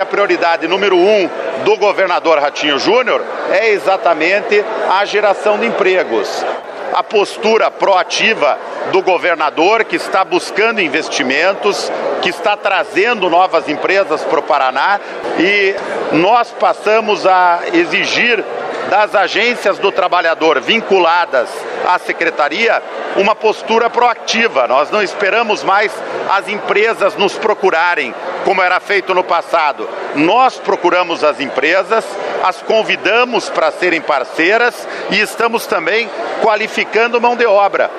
A prioridade número um do governador Ratinho Júnior é exatamente a geração de empregos. A postura proativa do governador, que está buscando investimentos, que está trazendo novas empresas para o Paraná, e nós passamos a exigir das agências do trabalhador vinculadas à secretaria uma postura proativa. Nós não esperamos mais as empresas nos procurarem, como era feito no passado. Nós procuramos as empresas, as convidamos para serem parceiras e estamos também qualificando mão de obra.